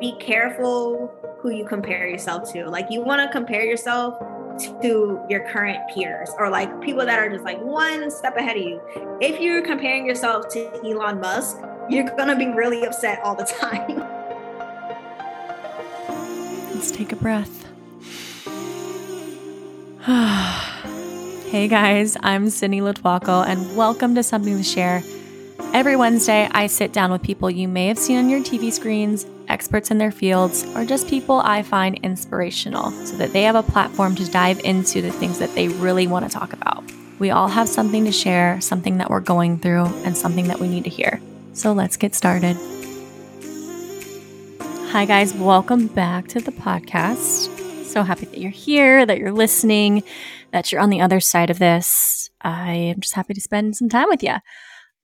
Be careful who you compare yourself to. Like you want to compare yourself to your current peers or like people that are just like one step ahead of you. If you're comparing yourself to Elon Musk, you're going to be really upset all the time. Let's take a breath. hey guys, I'm Sydney Lotuaco and welcome to Something to Share. Every Wednesday, I sit down with people you may have seen on your TV screens experts in their fields, or just people I find inspirational so that they have a platform to dive into the things that they really want to talk about. We all have something to share, something that we're going through, and something that we need to hear. So let's get started. Hi, guys. Welcome back to the podcast. So happy that you're here, that you're listening, that you're on the other side of this. I am just happy to spend some time with you.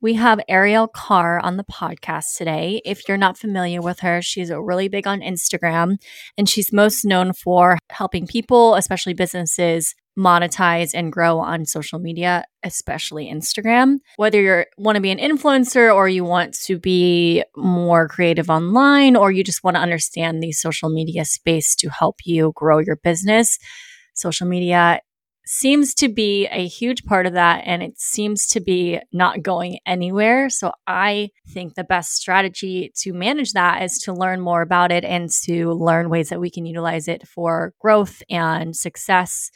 We have Ariel Carr on the podcast today. If you're not familiar with her, she's really big on Instagram and she's most known for helping people, especially businesses, monetize and grow on social media, especially Instagram. Whether you want to be an influencer or you want to be more creative online or you just want to understand the social media space to help you grow your business, social media seems to be a huge part of that and it seems to be not going anywhere. So I think the best strategy to manage that is to learn more about it and to learn ways that we can utilize it for growth and success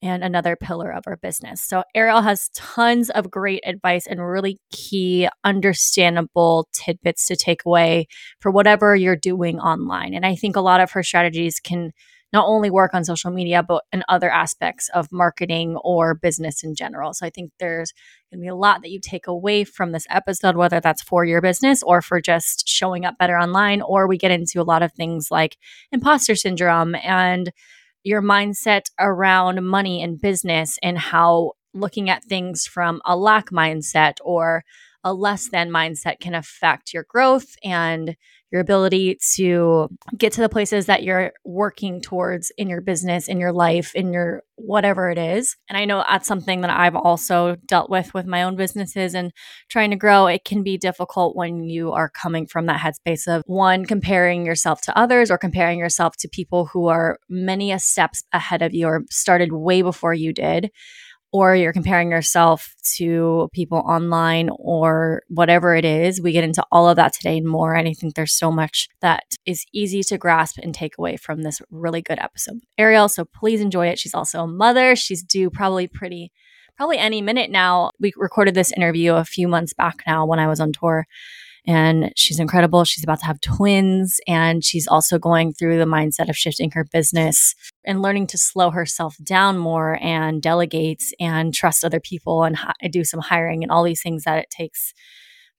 and another pillar of our business. So Ariel has tons of great advice and really key understandable tidbits to take away for whatever you're doing online. And I think a lot of her strategies can not only work on social media, but in other aspects of marketing or business in general. So I think there's going to be a lot that you take away from this episode, whether that's for your business or for just showing up better online, or we get into a lot of things like imposter syndrome and your mindset around money and business and how looking at things from a lack mindset or a less than mindset can affect your growth and your ability to get to the places that you're working towards in your business, in your life, in your whatever it is. And I know that's something that I've also dealt with with my own businesses and trying to grow. It can be difficult when you are coming from that headspace of one, comparing yourself to others or comparing yourself to people who are many a steps ahead of you or started way before you did or you're comparing yourself to people online or whatever it is. We get into all of that today and more. And I think there's so much that is easy to grasp and take away from this really good episode Ariel. So please enjoy it. She's also a mother. She's due probably pretty, probably any minute now. We recorded this interview a few months back now when I was on tour and she's incredible. She's about to have twins, and she's also going through the mindset of shifting her business and learning to slow herself down more and delegate and trust other people and hi- do some hiring and all these things that it takes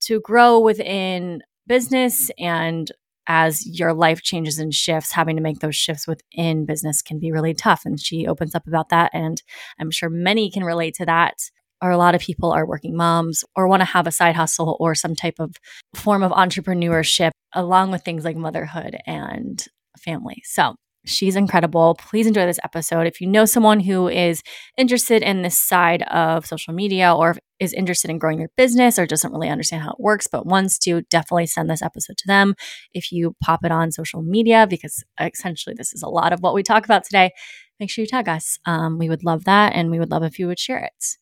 to grow within business and as your life changes and shifts, having to make those shifts within business can be really tough. And she opens up about that. And I'm sure many can relate to that or a lot of people are working moms or want to have a side hustle or some type of form of entrepreneurship along with things like motherhood and family. So she's incredible. Please enjoy this episode. If you know someone who is interested in this side of social media or is interested in growing their business or doesn't really understand how it works but wants to, definitely send this episode to them. If you pop it on social media, because essentially this is a lot of what we talk about today, make sure you tag us. Um, we would love that and we would love if you would share it.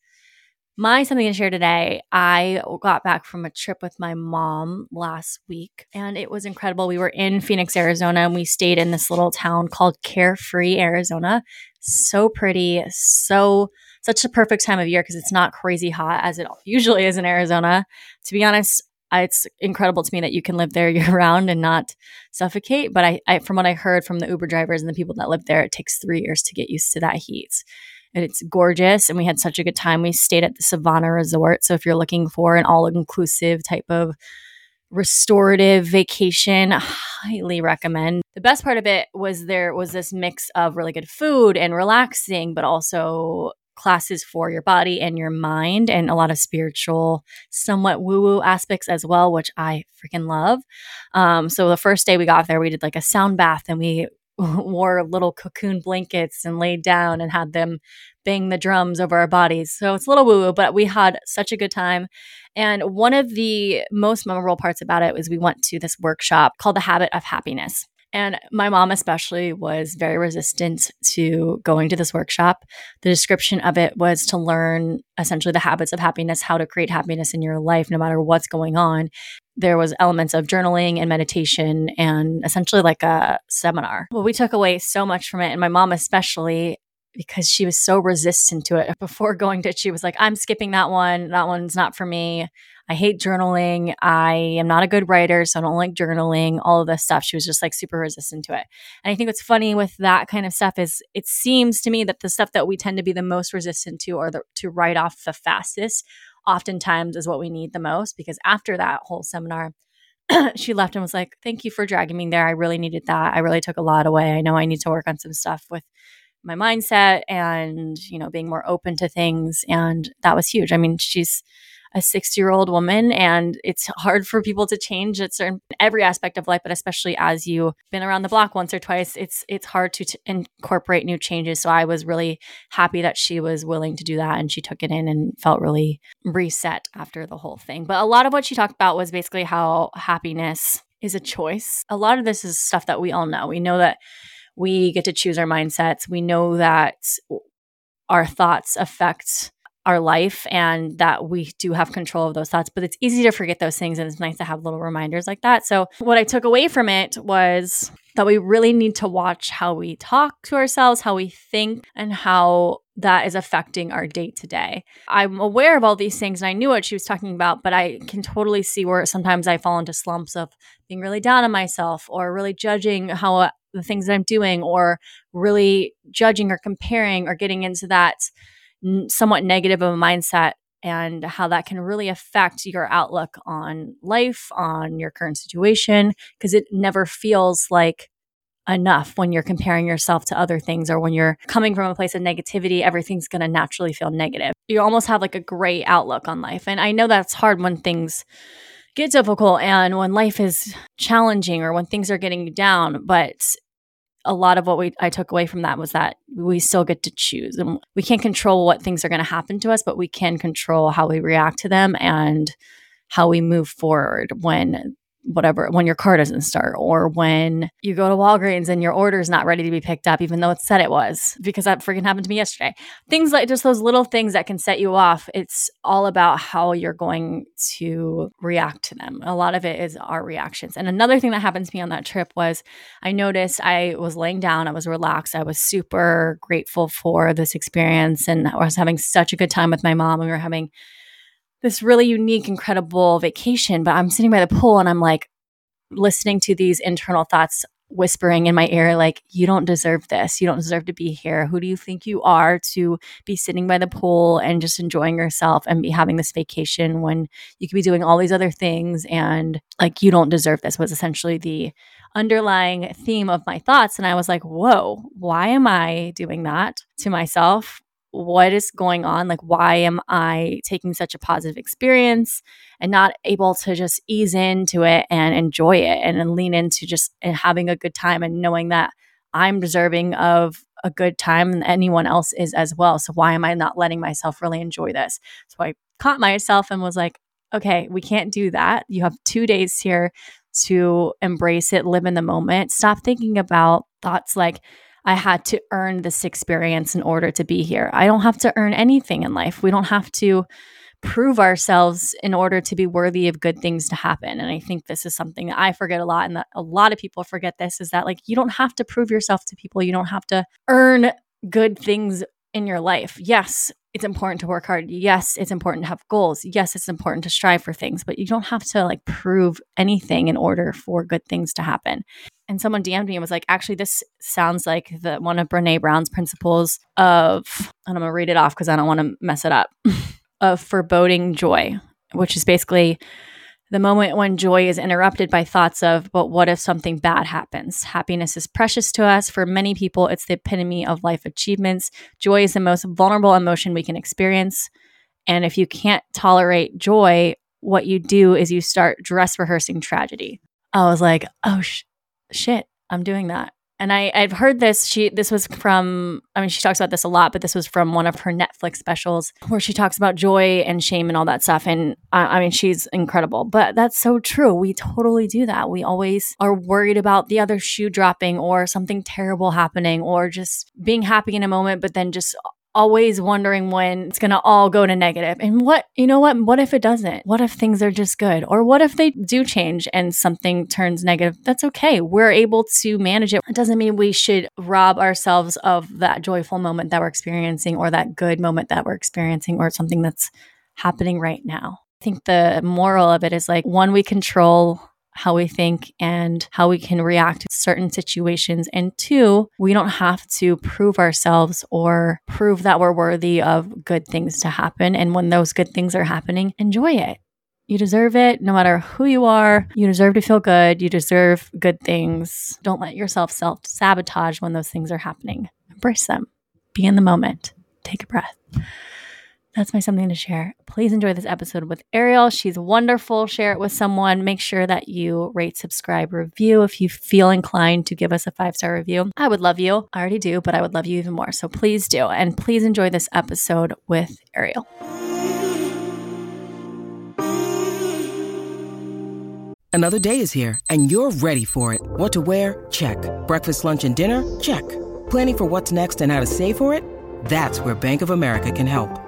My something to share today. I got back from a trip with my mom last week and it was incredible. We were in Phoenix, Arizona, and we stayed in this little town called Carefree, Arizona. So pretty, so such a perfect time of year because it's not crazy hot as it usually is in Arizona. To be honest, it's incredible to me that you can live there year round and not suffocate. But I, I, from what I heard from the Uber drivers and the people that live there, it takes three years to get used to that heat and it's gorgeous. And we had such a good time. We stayed at the Civana Resort. So if you're looking for an all inclusive type of restorative vacation, highly recommend. The best part of it was there was this mix of really good food and relaxing, but also classes for your body and your mind and a lot of spiritual, somewhat woo woo aspects as well, which I freaking love. Um, so the first day we got there, we did like a sound bath and we wore little cocoon blankets and laid down and had them bang the drums over our bodies. So it's a little woo woo, but we had such a good time. And one of the most memorable parts about it was we went to this workshop called The Habit of Happiness. And my mom, especially, was very resistant to going to this workshop. The description of it was to learn essentially the habits of happiness, how to create happiness in your life, no matter what's going on. There was elements of journaling and meditation and essentially like a seminar. Well, we took away so much from it. And my mom, especially, because she was so resistant to it before going to it, she was like, I'm skipping that one. That one's not for me. I hate journaling. I am not a good writer, so I don't like journaling, all of this stuff. She was just like super resistant to it. And I think what's funny with that kind of stuff is it seems to me that the stuff that we tend to be the most resistant to or the, to write off the fastest oftentimes is what we need the most because after that whole seminar, she left and was like, Thank you for dragging me there. I really needed that. I really took a lot away. I know I need to work on some stuff with my mindset and, you know, being more open to things. And that was huge. I mean, she's a 60 year old woman and it's hard for people to change at certain every aspect of life but especially as you've been around the block once or twice it's it's hard to t- incorporate new changes. So i was really happy that she was willing to do that and she took it in and felt really reset after the whole thing. But a lot of what she talked about was basically how happiness is a choice. A lot of this is stuff that we all know. We know that we get to choose our mindsets. We know that our thoughts affect our life and that we do have control of those thoughts. But it's easy to forget those things. And it's nice to have little reminders like that. So, what I took away from it was that we really need to watch how we talk to ourselves, how we think, and how that is affecting our day to day. I'm aware of all these things and I knew what she was talking about, but I can totally see where sometimes I fall into slumps of being really down on myself or really judging how uh, the things that I'm doing or really judging or comparing or getting into that somewhat negative of a mindset and how that can really affect your outlook on life, on your current situation, because it never feels like enough when you're comparing yourself to other things or when you're coming from a place of negativity, everything's going to naturally feel negative. You almost have like a gray outlook on life. And I know that's hard when things get difficult and when life is challenging or when things are getting down, but a lot of what we I took away from that was that we still get to choose and we can't control what things are going to happen to us, but we can control how we react to them and how we move forward when whatever when your car doesn't start or when you go to Walgreens and your order is not ready to be picked up even though it said it was because that freaking happened to me yesterday. Things like just those little things that can set you off. It's all about how you're going to react to them. A lot of it is our reactions. And another thing that happened to me on that trip was I noticed I was laying down, I was relaxed, I was super grateful for this experience and I was having such a good time with my mom. We were having this really unique, incredible vacation, but I'm sitting by the pool and I'm like listening to these internal thoughts whispering in my ear, like, you don't deserve this. You don't deserve to be here. Who do you think you are to be sitting by the pool and just enjoying yourself and be having this vacation when you could be doing all these other things and like, you don't deserve this was essentially the underlying theme of my thoughts. And I was like, whoa, why am I doing that to myself? What is going on? Like, why am I taking such a positive experience and not able to just ease into it and enjoy it and, and lean into just eh, having a good time and knowing that I'm deserving of a good time and anyone else is as well. So, why am I not letting myself really enjoy this? So, I caught myself and was like, okay, we can't do that. You have two days here to embrace it, live in the moment. Stop thinking about thoughts like, I had to earn this experience in order to be here. I don't have to earn anything in life. We don't have to prove ourselves in order to be worthy of good things to happen. And I think this is something that I forget a lot and that a lot of people forget this is that like you don't have to prove yourself to people. You don't have to earn good things in your life. Yes, it's important to work hard. Yes, it's important to have goals. Yes, it's important to strive for things, but you don't have to like prove anything in order for good things to happen. And someone DM'd me and was like, actually, this sounds like the one of Brene Brown's principles of, and I'm gonna read it off because I don't want to mess it up, of foreboding joy, which is basically the moment when joy is interrupted by thoughts of, but what if something bad happens? Happiness is precious to us. For many people, it's the epitome of life achievements. Joy is the most vulnerable emotion we can experience. And if you can't tolerate joy, what you do is you start dress rehearsing tragedy. I was like, oh, sh- shit, I'm doing that and I, I've heard this. She this was from. I mean, she talks about this a lot, but this was from one of her Netflix specials where she talks about joy and shame and all that stuff. And I mean, she's incredible. But that's so true. We totally do that. We always are worried about the other shoe dropping or something terrible happening or just being happy in a moment, but then just always wondering when it's going to all go to negative. And what, you know what? What if it doesn't? What if things are just good? Or what if they do change and something turns negative? That's okay. We're able to manage it. It doesn't mean we should rob ourselves of that joyful moment that we're experiencing or that good moment that we're experiencing or something that's happening right now. I think the moral of it is like one, we control how we think and how we can react to certain situations. And two, we don't have to prove ourselves or prove that we're worthy of good things to happen. And when those good things are happening, enjoy it. You deserve it no matter who you are. You deserve to feel good. You deserve good things. Don't let yourself self sabotage when those things are happening. Embrace them. Be in the moment. Take a breath that's my something to share. Please enjoy this episode with Ariel. She's wonderful. Share it with someone. Make sure that you rate, subscribe, review if you feel inclined to give us a five star review. I would love you. I already do, but I would love you even more. So please do. And please enjoy this episode with Ariel. Another day is here and you're ready for it. What to wear? Check. Breakfast, lunch, and dinner? Check. Planning for what's next and how to save for it? That's where Bank of America can help.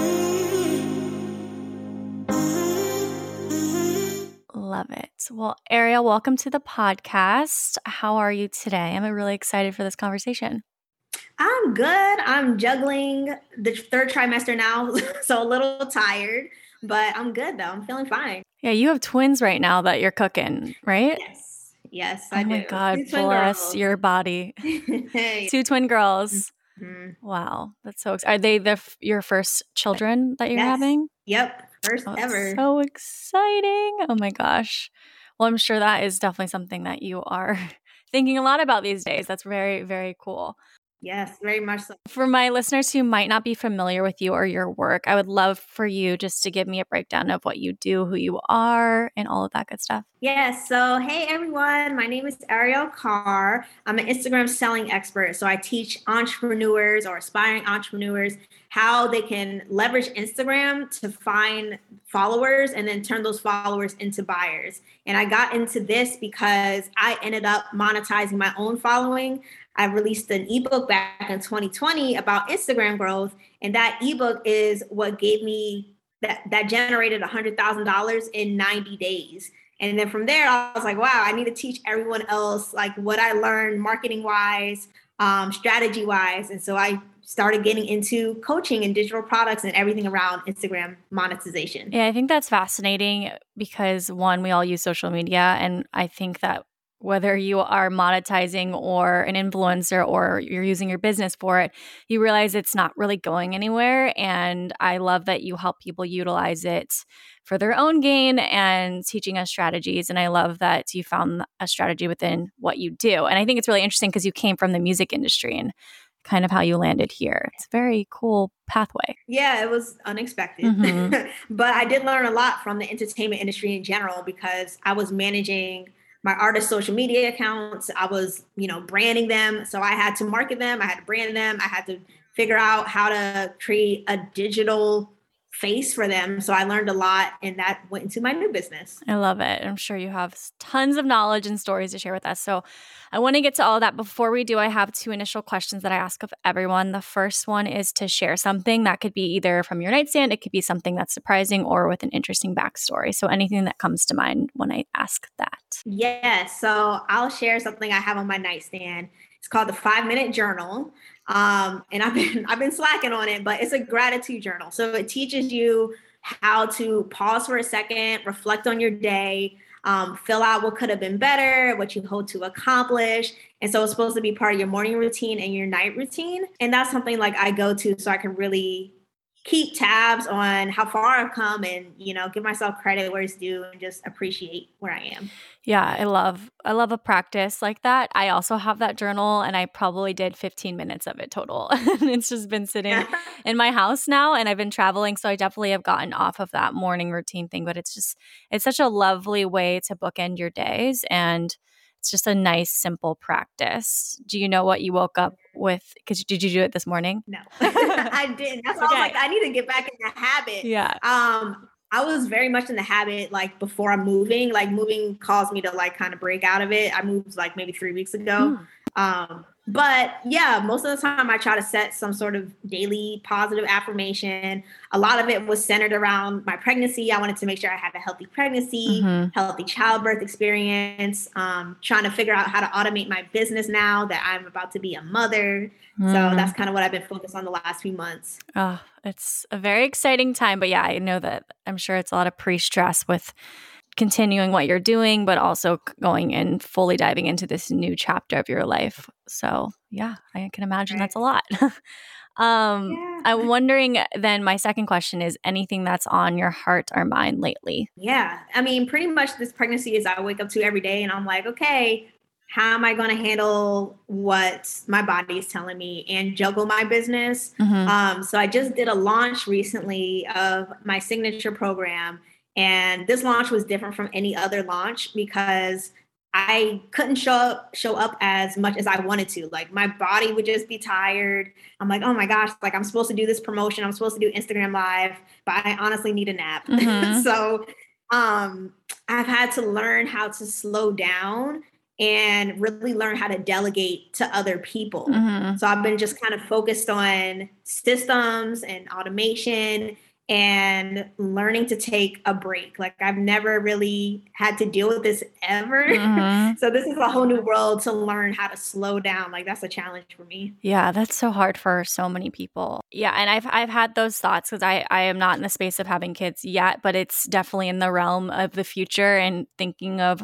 Love it. Well, Ariel, welcome to the podcast. How are you today? I'm really excited for this conversation. I'm good. I'm juggling the third trimester now, so a little tired, but I'm good though. I'm feeling fine. Yeah, you have twins right now that you're cooking, right? Yes. Yes, I oh my God, bless your body. Two twin girls. Mm-hmm. Wow, that's so exciting. Are they the your first children that you're yes. having? Yep, first oh, ever. So exciting. Oh my gosh. Well, I'm sure that is definitely something that you are thinking a lot about these days. That's very, very cool. Yes, very much so. For my listeners who might not be familiar with you or your work, I would love for you just to give me a breakdown of what you do, who you are, and all of that good stuff. Yes. So, hey everyone, my name is Ariel Carr. I'm an Instagram selling expert. So, I teach entrepreneurs or aspiring entrepreneurs how they can leverage Instagram to find followers and then turn those followers into buyers. And I got into this because I ended up monetizing my own following. I released an ebook back in 2020 about Instagram growth, and that ebook is what gave me that that generated $100,000 in 90 days. And then from there, I was like, wow, I need to teach everyone else like what I learned marketing wise, um, strategy wise. And so I started getting into coaching and digital products and everything around Instagram monetization. Yeah, I think that's fascinating because one, we all use social media. And I think that whether you are monetizing or an influencer or you're using your business for it, you realize it's not really going anywhere. And I love that you help people utilize it for their own gain and teaching us strategies. And I love that you found a strategy within what you do. And I think it's really interesting because you came from the music industry and kind of how you landed here. It's a very cool pathway. Yeah, it was unexpected. Mm-hmm. but I did learn a lot from the entertainment industry in general because I was managing my artist social media accounts. I was, you know, branding them. So I had to market them, I had to brand them, I had to figure out how to create a digital face for them. So I learned a lot and that went into my new business. I love it. I'm sure you have tons of knowledge and stories to share with us. So I want to get to all of that. Before we do, I have two initial questions that I ask of everyone. The first one is to share something that could be either from your nightstand, it could be something that's surprising or with an interesting backstory. So anything that comes to mind when I ask that. Yes. So I'll share something I have on my nightstand. It's called the five minute journal. Um, and I've been I've been slacking on it, but it's a gratitude journal. So it teaches you how to pause for a second, reflect on your day, um, fill out what could have been better, what you hope to accomplish. And so it's supposed to be part of your morning routine and your night routine. And that's something like I go to so I can really keep tabs on how far I've come and, you know, give myself credit where it's due and just appreciate where I am. Yeah, I love I love a practice like that. I also have that journal and I probably did 15 minutes of it total. it's just been sitting in my house now and I've been traveling so I definitely have gotten off of that morning routine thing, but it's just it's such a lovely way to bookend your days and it's just a nice, simple practice. Do you know what you woke up with? Because did you do it this morning? No, I didn't. That's okay. why I was like, I need to get back in the habit. Yeah. Um, I was very much in the habit like before I'm moving. Like moving caused me to like kind of break out of it. I moved like maybe three weeks ago. Mm. Um, but yeah, most of the time I try to set some sort of daily positive affirmation. A lot of it was centered around my pregnancy. I wanted to make sure I had a healthy pregnancy, mm-hmm. healthy childbirth experience, um, trying to figure out how to automate my business now that I'm about to be a mother. Mm-hmm. So that's kind of what I've been focused on the last few months. Oh, it's a very exciting time. But yeah, I know that I'm sure it's a lot of pre stress with continuing what you're doing, but also going and fully diving into this new chapter of your life. So, yeah, I can imagine that's a lot. um, yeah. I'm wondering then, my second question is anything that's on your heart or mind lately? Yeah. I mean, pretty much this pregnancy is I wake up to every day and I'm like, okay, how am I going to handle what my body is telling me and juggle my business? Mm-hmm. Um, so I just did a launch recently of my signature program and this launch was different from any other launch because I couldn't show up show up as much as I wanted to. Like my body would just be tired. I'm like, oh my gosh, like I'm supposed to do this promotion. I'm supposed to do Instagram live, but I honestly need a nap. Mm-hmm. so um I've had to learn how to slow down and really learn how to delegate to other people. Mm-hmm. So I've been just kind of focused on systems and automation and learning to take a break. Like I've never really had to deal with this ever. Mm-hmm. so this is a whole new world to learn how to slow down. Like that's a challenge for me. Yeah, that's so hard for so many people. Yeah, and I've I've had those thoughts cuz I I am not in the space of having kids yet, but it's definitely in the realm of the future and thinking of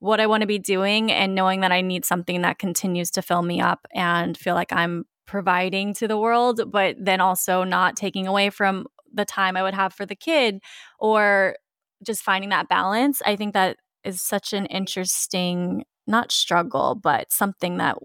what I want to be doing and knowing that I need something that continues to fill me up and feel like I'm providing to the world, but then also not taking away from the time I would have for the kid or just finding that balance. I think that is such an interesting, not struggle, but something that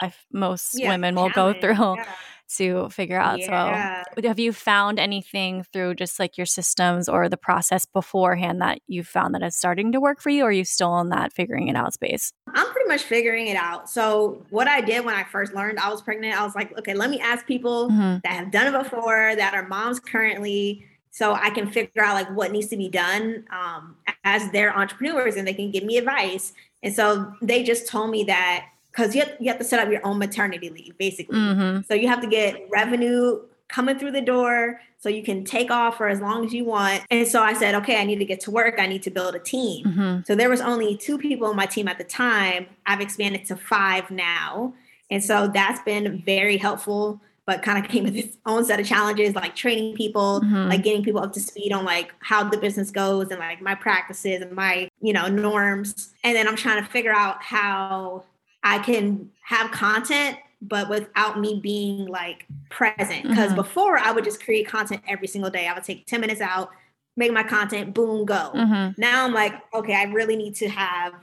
I, most yeah, women will go through yeah. to figure out. Yeah. So, have you found anything through just like your systems or the process beforehand that you found that is starting to work for you, or are you still in that figuring it out space? I'm much figuring it out. So, what I did when I first learned I was pregnant, I was like, okay, let me ask people mm-hmm. that have done it before, that are moms currently, so I can figure out like what needs to be done um, as their entrepreneurs, and they can give me advice. And so they just told me that because you, you have to set up your own maternity leave basically mm-hmm. so you have to get revenue coming through the door so you can take off for as long as you want. And so i said okay i need to get to work. I need to build a team. Mm-hmm. so there was only two people on my team at the time. I've expanded to five now. And so that's been very helpful but kind of came with its own set of challenges like training people mm-hmm. like getting people up to speed on like how the business goes and like my practices and my you know norms. And then i'm trying to figure out how I can have content, but without me being like present. Because mm-hmm. before I would just create content every single day. I would take 10 minutes out, make my content, boom, go. Mm-hmm. Now I'm like, okay, I really need to have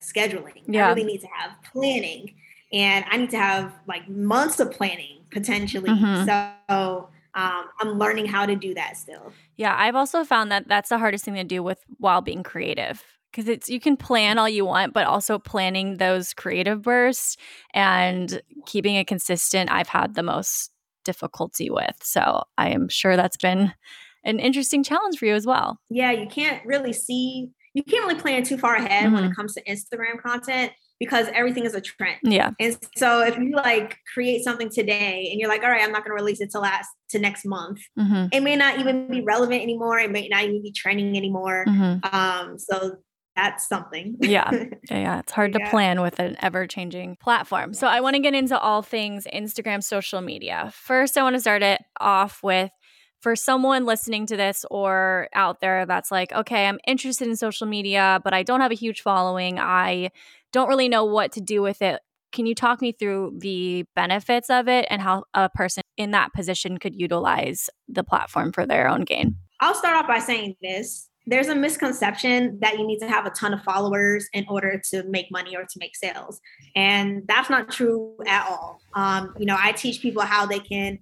scheduling. Yeah. I really need to have planning. and I need to have like months of planning potentially. Mm-hmm. So um, I'm learning how to do that still. Yeah, I've also found that that's the hardest thing to do with while being creative because it's you can plan all you want, but also planning those creative bursts and keeping it consistent. I've had the most difficulty with, so I am sure that's been an interesting challenge for you as well. Yeah, you can't really see, you can't really plan too far ahead mm-hmm. when it mm-hmm. comes to Instagram content because everything is a trend. Yeah. And so if you like create something today and you're like, all right, I'm not going to release it to last to next month, mm-hmm. it may not even be relevant anymore. It may not even be trending anymore. Mm-hmm. Um, so that's something. yeah. Yeah. It's hard yeah. to plan with an ever changing platform. So I want to get into all things Instagram social media. First, I want to start it off with for someone listening to this or out there that's like, okay, I'm interested in social media, but I don't have a huge following. I don't really know what to do with it. Can you talk me through the benefits of it and how a person in that position could utilize the platform for their own gain? I'll start off by saying this. There's a misconception that you need to have a ton of followers in order to make money or to make sales. And that's not true at all. Um, you know, I teach people how they can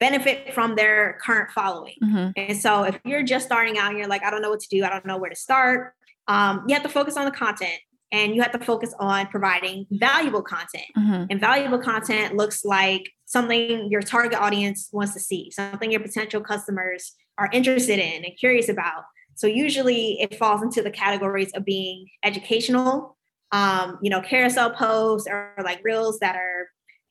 benefit from their current following. Mm-hmm. And so if you're just starting out and you're like, I don't know what to do, I don't know where to start, um, you have to focus on the content and you have to focus on providing valuable content. Mm-hmm. And valuable content looks like something your target audience wants to see, something your potential customers are interested in and curious about. So usually it falls into the categories of being educational, um, you know, carousel posts or like reels that are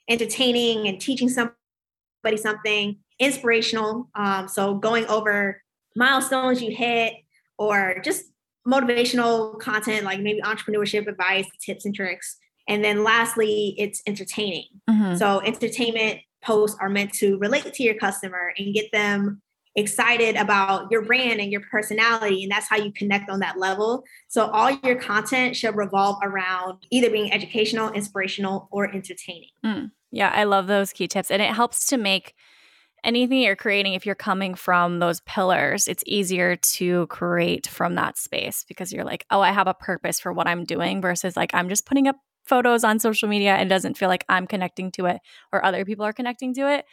entertaining and teaching somebody something, inspirational. Um, so going over milestones you hit or just motivational content like maybe entrepreneurship advice, tips and tricks. And then lastly, it's entertaining. Mm-hmm. So entertainment posts are meant to relate to your customer and get them excited about your brand and your personality. And that's how you connect on that level. So all your content should revolve around either being educational, inspirational, or entertaining. Mm. Yeah, I love those key tips. And it helps to make anything you're creating, if you're coming from those pillars, it's easier to create from that space because you're like, oh, I have a purpose for what I'm doing versus like, I'm just putting up photos on social media and doesn't feel like I'm connecting to it or other people are connecting to it.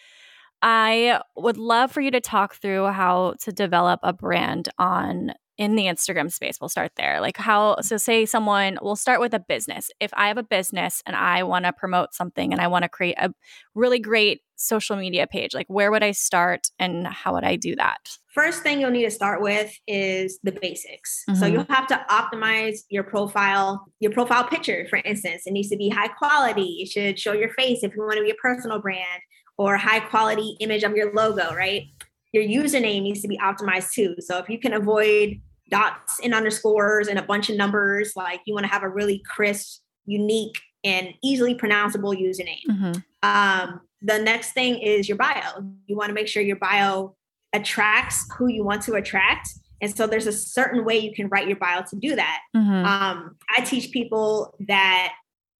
I would love for you to talk through how to develop a brand on in the Instagram space. We'll start there. Like how so say someone we'll start with a business. If I have a business and I want to promote something and I want to create a really great social media page, like where would I start and how would I do that? First thing you'll need to start with is the basics. Mm-hmm. So you'll have to optimize your profile, your profile picture, for instance. It needs to be high quality. It should show your face if you want to be a personal brand or high quality image of your logo, right? Your username needs to be optimized too. So if you can avoid dots and underscores and a bunch of numbers, like you want to have a really crisp, unique, and easily pronounceable username. Mm-hmm. Um, the next thing is your bio. You want to make sure your bio attracts who you want to attract. And so there's a certain way you can write your bio to do that. Mm-hmm. Um, I teach people that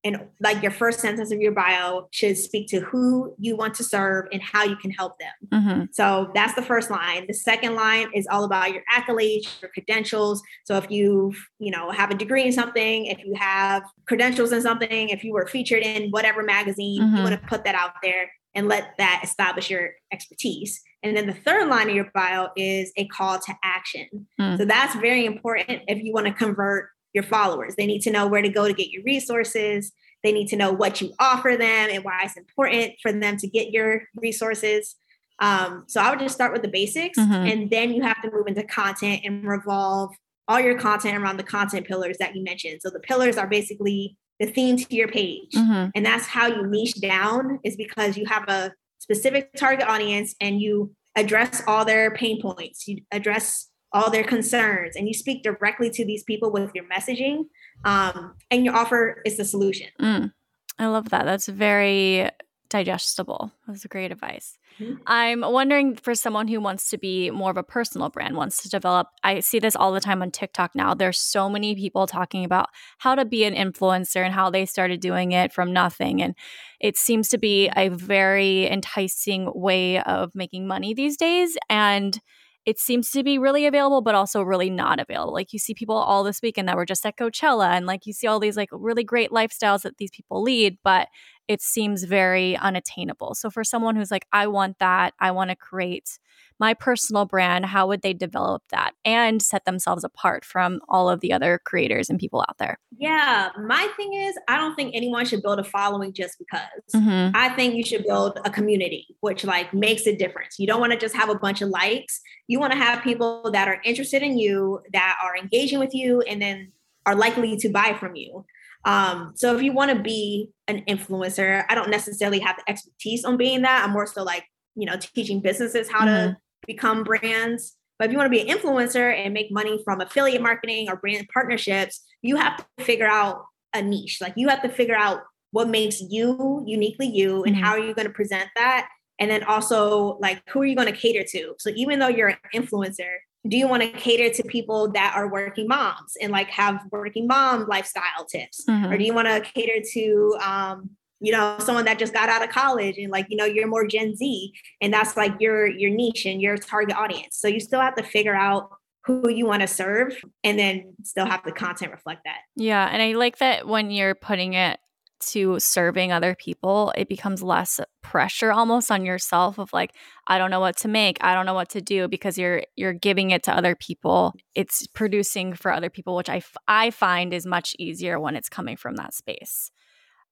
and like your first sentence of your bio should speak to who you want to serve and how you can help them. Mm-hmm. So that's the first line. The second line is all about your accolades, your credentials. So if you, you know, have a degree in something, if you have credentials in something, if you were featured in whatever magazine, mm-hmm. you want to put that out there and let that establish your expertise. And then the third line of your bio is a call to action. Mm. So that's very important if you want to convert your followers. They need to know where to go to get your resources. They need to know what you offer them and why it's important for them to get your resources. Um, so I would just start with the basics mm-hmm. and then you have to move into content and revolve all your content around the content pillars that you mentioned. So the pillars are basically the theme to your page. Mm-hmm. And that's how you niche down is because you have a specific target audience and you address all their pain points. You address all their concerns and you speak directly to these people with your messaging um, and your offer is the solution. Mm, i love that. That's very digestible. That's great advice. Mm-hmm. i'm wondering for someone who wants to be more of a personal brand wants to develop i see this all the time on tiktok now. There's so many people talking about how to be an influencer and how they started doing it from nothing and it seems to be a very enticing way of making money these days and it seems to be really available, but also really not available. Like you see people all this weekend that were just at Coachella, and like you see all these like really great lifestyles that these people lead, but it seems very unattainable. So for someone who's like, I want that, I want to create my personal brand, how would they develop that and set themselves apart from all of the other creators and people out there? Yeah, my thing is, I don't think anyone should build a following just because. Mm-hmm. I think you should build a community, which like makes a difference. You don't want to just have a bunch of likes. You want to have people that are interested in you, that are engaging with you, and then are likely to buy from you. Um, so if you want to be an influencer, I don't necessarily have the expertise on being that. I'm more so like, you know, teaching businesses how mm-hmm. to become brands. But if you want to be an influencer and make money from affiliate marketing or brand partnerships, you have to figure out a niche. Like you have to figure out what makes you uniquely you and mm-hmm. how are you going to present that. And then also like who are you going to cater to? So even though you're an influencer, do you want to cater to people that are working moms and like have working mom lifestyle tips? Mm-hmm. Or do you want to cater to um, you know someone that just got out of college and like you know you're more gen z and that's like your your niche and your target audience so you still have to figure out who you want to serve and then still have the content reflect that yeah and i like that when you're putting it to serving other people it becomes less pressure almost on yourself of like i don't know what to make i don't know what to do because you're you're giving it to other people. It's producing for other people which i i find is much easier when it's coming from that space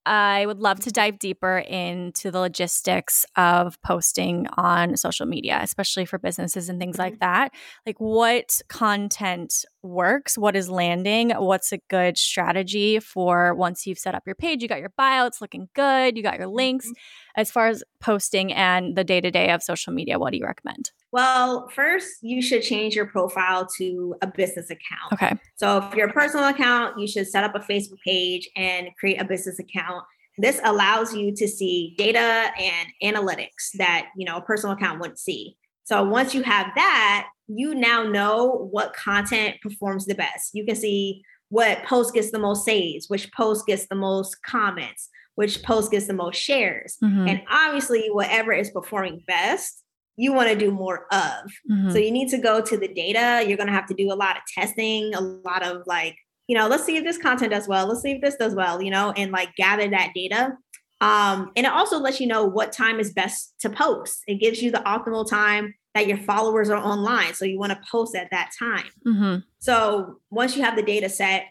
I would love to dive deeper into the logistics of posting on social media, especially for businesses and things mm-hmm. like that. Like, what content works? What is landing? What's a good strategy for once you've set up your page? You got your bio, it's looking good, you got your links. Mm-hmm. As far as posting and the day to day of social media, what do you recommend? Well, first, you should change your profile to a business account. Okay. So, if your personal account, you should set up a Facebook page and create a business account. This allows you to see data and analytics that, you know, a personal account wouldn't see. So, once you have that, you now know what content performs the best. You can see what post gets the most saves, which post gets the most comments, which post gets the most shares. Mm-hmm. And obviously, whatever is performing best you want to do more of. Mm-hmm. So you need to go to the data. You're going to have to do a lot of testing, a lot of like, you know, let's see if this content does well. Let's see if this does well, you know, and like gather that data. Um, and it also lets you know what time is best to post. It gives you the optimal time that your followers are online. So you want to post at that time. Mm-hmm. So once you have the data set,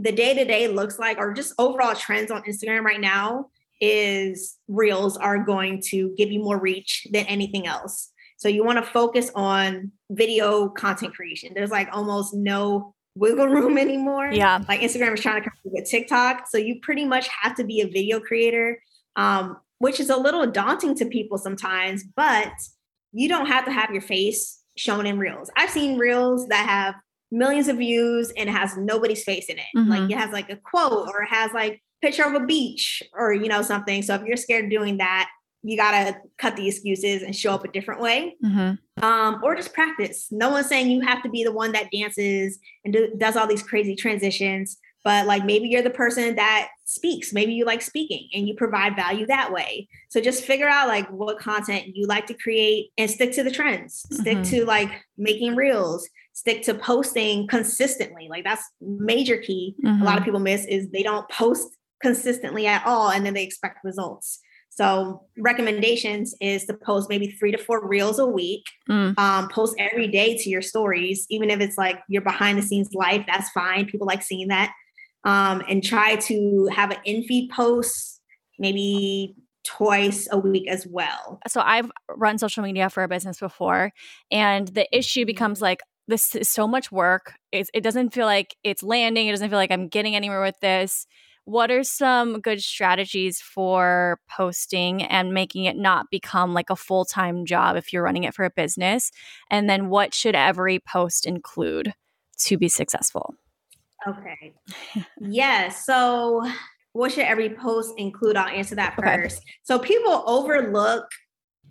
the day to day looks like, or just overall trends on Instagram right now, is reels are going to give you more reach than anything else. So you want to focus on video content creation. There's like almost no wiggle room anymore. Yeah. Like Instagram is trying to compete with TikTok. So you pretty much have to be a video creator, um, which is a little daunting to people sometimes, but you don't have to have your face shown in reels. I've seen reels that have millions of views and it has nobody's face in it. Mm-hmm. Like it has like a quote or it has like picture of a beach or you know something so if you're scared of doing that you got to cut the excuses and show up a different way mm-hmm. um, or just practice no one's saying you have to be the one that dances and do, does all these crazy transitions but like maybe you're the person that speaks maybe you like speaking and you provide value that way so just figure out like what content you like to create and stick to the trends mm-hmm. stick to like making reels stick to posting consistently like that's major key mm-hmm. a lot of mm-hmm. people miss is they don't post consistently at all and then they expect results. So recommendations is to post maybe three to four reels a week mm. um, post every day to your stories. Even if it's like your behind the scenes life that's fine. People like seeing that. Um, and try to have an in-feed post maybe twice a week as well. So i've run social media for a business before and the issue becomes like this is so much work. It's, it doesn't feel like it's landing. It doesn't feel like i'm getting anywhere with this what are some good strategies for posting and making it not become like a full time job if you're running it for a business? And then what should every post include to be successful? Okay. yeah. So, what should every post include? I'll answer that first. Okay. So, people overlook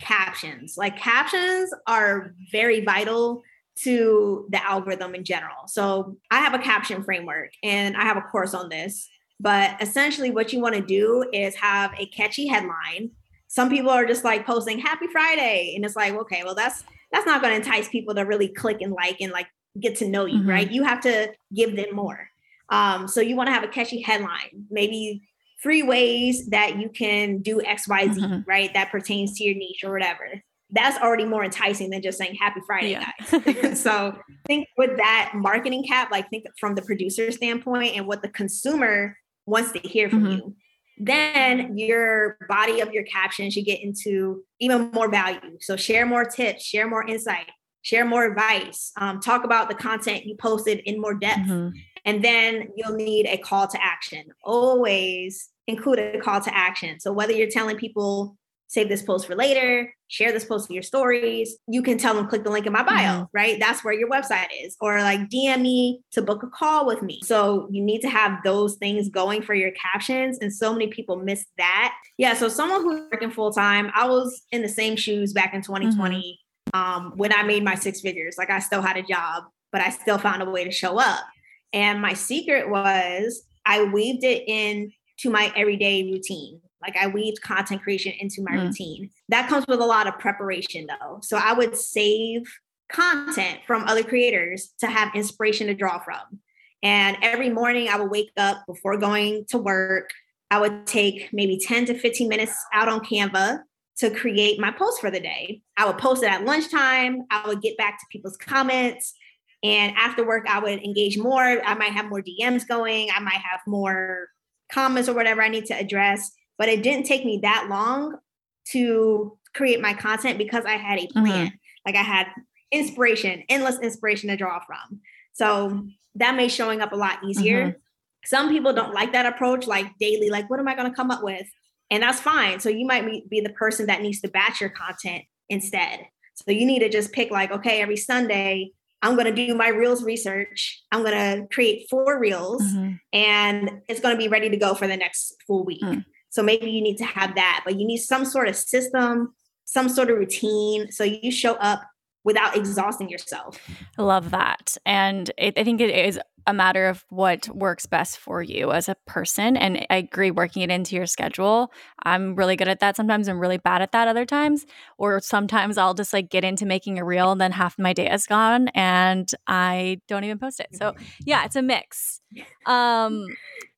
captions. Like, captions are very vital to the algorithm in general. So, I have a caption framework and I have a course on this. But essentially, what you want to do is have a catchy headline. Some people are just like posting Happy Friday, and it's like, okay, well, that's that's not going to entice people to really click and like and like get to know you, mm-hmm. right? You have to give them more. Um, so you want to have a catchy headline, maybe three ways that you can do XYZ, mm-hmm. right? That pertains to your niche or whatever. That's already more enticing than just saying happy Friday, yeah. guys. so think with that marketing cap, like think from the producer standpoint and what the consumer wants to hear from mm-hmm. you. Then your body of your caption should get into even more value. So share more tips, share more insight, share more advice, um, talk about the content you posted in more depth. Mm-hmm. And then you'll need a call to action. Always include a call to action. So whether you're telling people, save this post for later, share this post in your stories, you can tell them click the link in my bio, mm-hmm. right? That's where your website is. Or like DM me to book a call with me. So you need to have those things going for your captions. And so many people miss that. Yeah. So someone who's working full time, I was in the same shoes back in 2020 mm-hmm. um, when I made my six figures. Like I still had a job, but I still found a way to show up. And my secret was I weaved it in to my everyday routine. Like I weaved content creation into my mm. routine. That comes with a lot of preparation though. So I would save content from other creators to have inspiration to draw from. And every morning I would wake up before going to work. I would take maybe 10 to 15 minutes out on Canva to create my post for the day. I would post it at lunchtime. I would get back to people's comments. And after work, I would engage more. I might have more DMs going. I might have more comments or whatever I need to address. But it didn't take me that long to create my content because I had a plan. Mm-hmm. Like I had inspiration, endless inspiration to draw from. So that made showing up a lot easier. Mm-hmm. Some people don't like that approach, like daily, like, what am I going to come up with? And that's fine. So you might be the person that needs to batch your content instead. So you need to just pick, like, okay, every Sunday, I'm going to do my reels research. I'm going to create four reels mm-hmm. and it's going to be ready to go for the next full week. Mm. So maybe you need to have that, but you need some sort of system, some sort of routine. So you show up without exhausting yourself. I love that. And it, I think it is a matter of what works best for you as a person. And I agree, working it into your schedule. I'm really good at that. Sometimes I'm really bad at that other times. Or sometimes I'll just like get into making a reel and then half my day is gone and I don't even post it. So yeah, it's a mix. Um,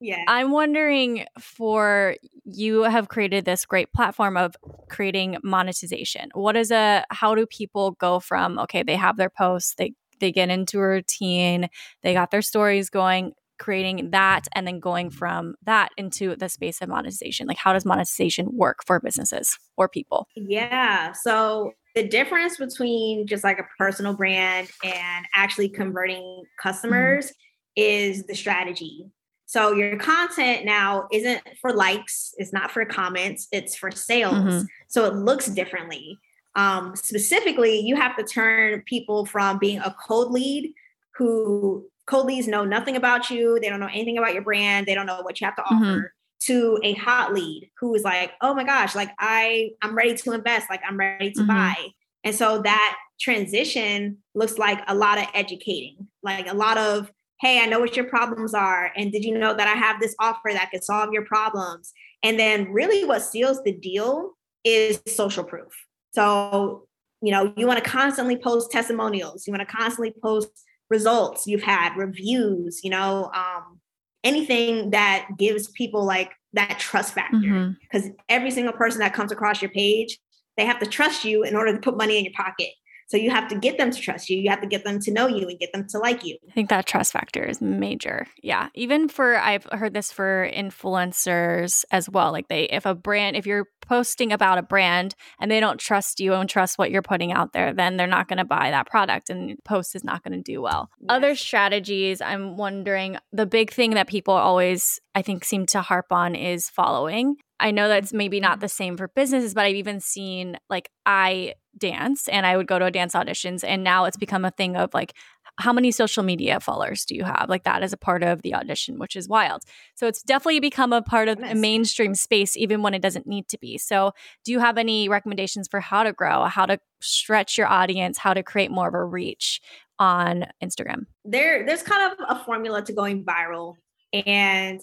yeah. I'm wondering for you have created this great platform of creating monetization. What is a, how do people go from, okay, they have their posts, they they get into a routine, they got their stories going, creating that, and then going from that into the space of monetization. Like, how does monetization work for businesses or people? Yeah. So, the difference between just like a personal brand and actually converting mm-hmm. customers mm-hmm. is the strategy. So your content now isn't for likes, it's not for comments, it's for sales. Mm-hmm. So it looks differently um, specifically, you have to turn people from being a cold lead who cold leads know nothing about you, they don't know anything about your brand, they don't know what you have to mm-hmm. offer, to a hot lead who is like, oh my gosh, like I I'm ready to invest, like I'm ready to mm-hmm. buy. And so that transition looks like a lot of educating, like a lot of, hey, I know what your problems are. And did you know that I have this offer that could solve your problems? And then really what seals the deal is social proof. So, you know, you want to constantly post testimonials, you want to constantly post results you've had, reviews, you know, um, anything that gives people like that trust factor. Because mm-hmm. every single person that comes across your page, they have to trust you in order to put money in your pocket. So you have to get them to trust you. You have to get them to know you and get them to like you. I think that trust factor is major. Yeah. Even for I've heard this for influencers as well. Like they if a brand if you're posting about a brand and they don't trust you and trust what you're putting out there, then they're not going to buy that product and post is not going to do well. Yes. Other strategies, I'm wondering the big thing that people always I think seem to harp on is following. I know that's mm-hmm. maybe not the same for businesses, but I've even seen like I dance and I would go to dance auditions and now it's become a thing of like how many social media followers do you have? Like that is a part of the audition, which is wild. So it's definitely become a part of a mainstream space, even when it doesn't need to be. So, do you have any recommendations for how to grow, how to stretch your audience, how to create more of a reach on Instagram? There, there's kind of a formula to going viral, and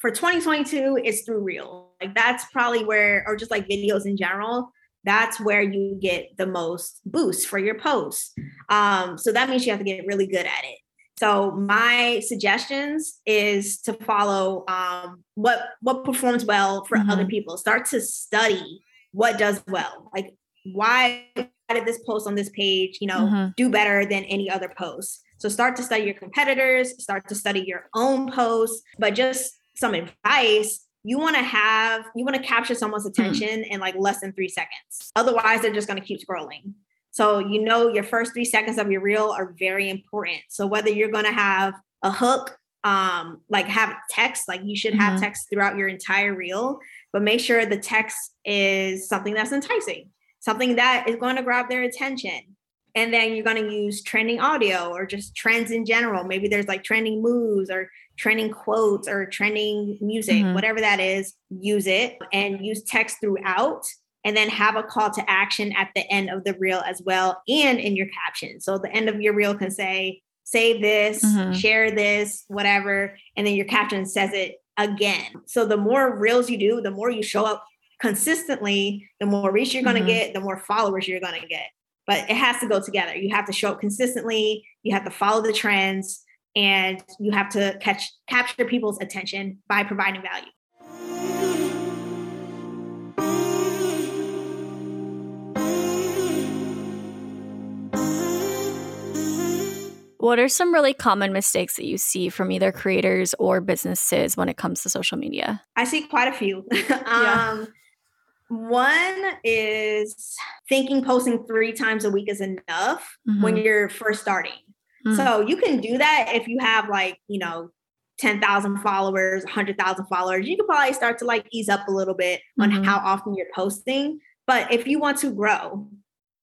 for 2022, it's through real. Like that's probably where, or just like videos in general. that's where you get the most boost for your posts. Um, so that means you have to get really good at it. So my suggestions is to follow um, what what performs well for mm-hmm. other people. Start to study what does well. Like why did this post on this page, you know, mm-hmm. do better than any other post? So start to study your competitors, start to study your own posts, but just some advice you want to have you want to capture someone's hmm. attention in like less than three seconds otherwise they're just going to keep scrolling so you know your first three seconds of your reel are very important so whether you're going to have a hook um like have text like you should have mm-hmm. text throughout your entire reel but make sure the text is something that's enticing something that is going to grab their attention and then you're going to use trending audio or just trends in general maybe there's like trending moves or trending quotes or trending music, mm-hmm. whatever that is, use it and use text throughout. And then have a call to action at the end of the reel as well and in your caption. So the end of your reel can say, save this, mm-hmm. share this, whatever. And then your caption says it again. So the more reels you do, the more you show up consistently, the more reach you're going to mm-hmm. get, the more followers you're going to get. But it has to go together. You have to show up consistently, you have to follow the trends, and you have to catch capture people's attention by providing value. What are some really common mistakes that you see from either creators or businesses when it comes to social media? I see quite a few. um, One is thinking posting three times a week is enough mm-hmm. when you're first starting. Mm. So you can do that if you have like, you know, 10,000 followers, 100,000 followers. You can probably start to like ease up a little bit mm-hmm. on how often you're posting. But if you want to grow,